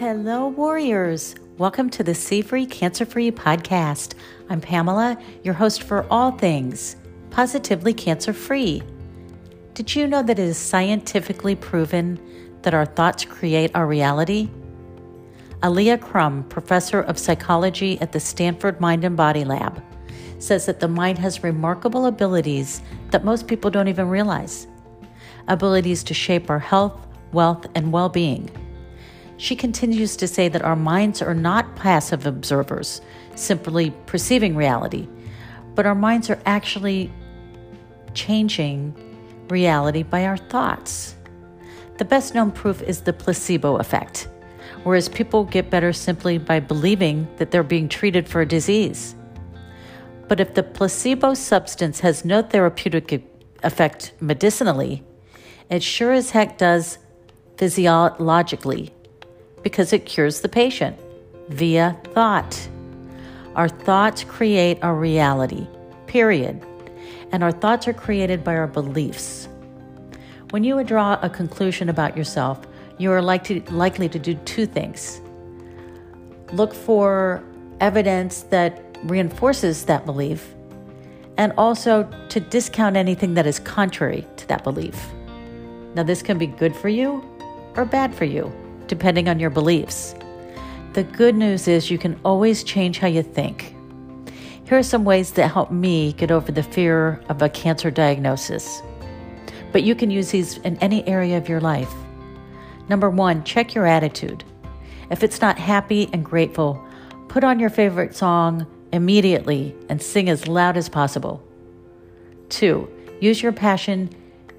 Hello, warriors. Welcome to the C Free Cancer Free podcast. I'm Pamela, your host for all things positively cancer free. Did you know that it is scientifically proven that our thoughts create our reality? Alia Crum, professor of psychology at the Stanford Mind and Body Lab, says that the mind has remarkable abilities that most people don't even realize abilities to shape our health, wealth, and well being. She continues to say that our minds are not passive observers, simply perceiving reality, but our minds are actually changing reality by our thoughts. The best known proof is the placebo effect, whereas people get better simply by believing that they're being treated for a disease. But if the placebo substance has no therapeutic effect medicinally, it sure as heck does physiologically because it cures the patient via thought. Our thoughts create our reality, period. And our thoughts are created by our beliefs. When you draw a conclusion about yourself, you are likely, likely to do two things look for evidence that reinforces that belief, and also to discount anything that is contrary to that belief. Now, this can be good for you or bad for you depending on your beliefs. The good news is you can always change how you think. Here are some ways that help me get over the fear of a cancer diagnosis. But you can use these in any area of your life. Number one, check your attitude. If it's not happy and grateful, put on your favorite song immediately and sing as loud as possible. Two, use your passion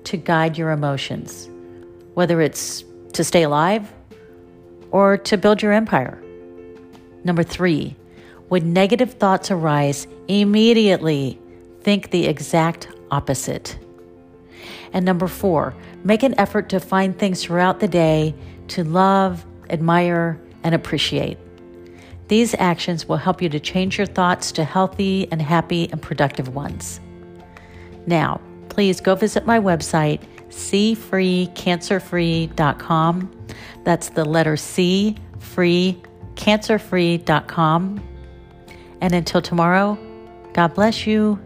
to guide your emotions, whether it's to stay alive or to build your empire. Number three, when negative thoughts arise, immediately think the exact opposite. And number four, make an effort to find things throughout the day to love, admire, and appreciate. These actions will help you to change your thoughts to healthy and happy and productive ones. Now, please go visit my website, cfreecancerfree.com that's the letter C, free, cancerfree.com. And until tomorrow, God bless you.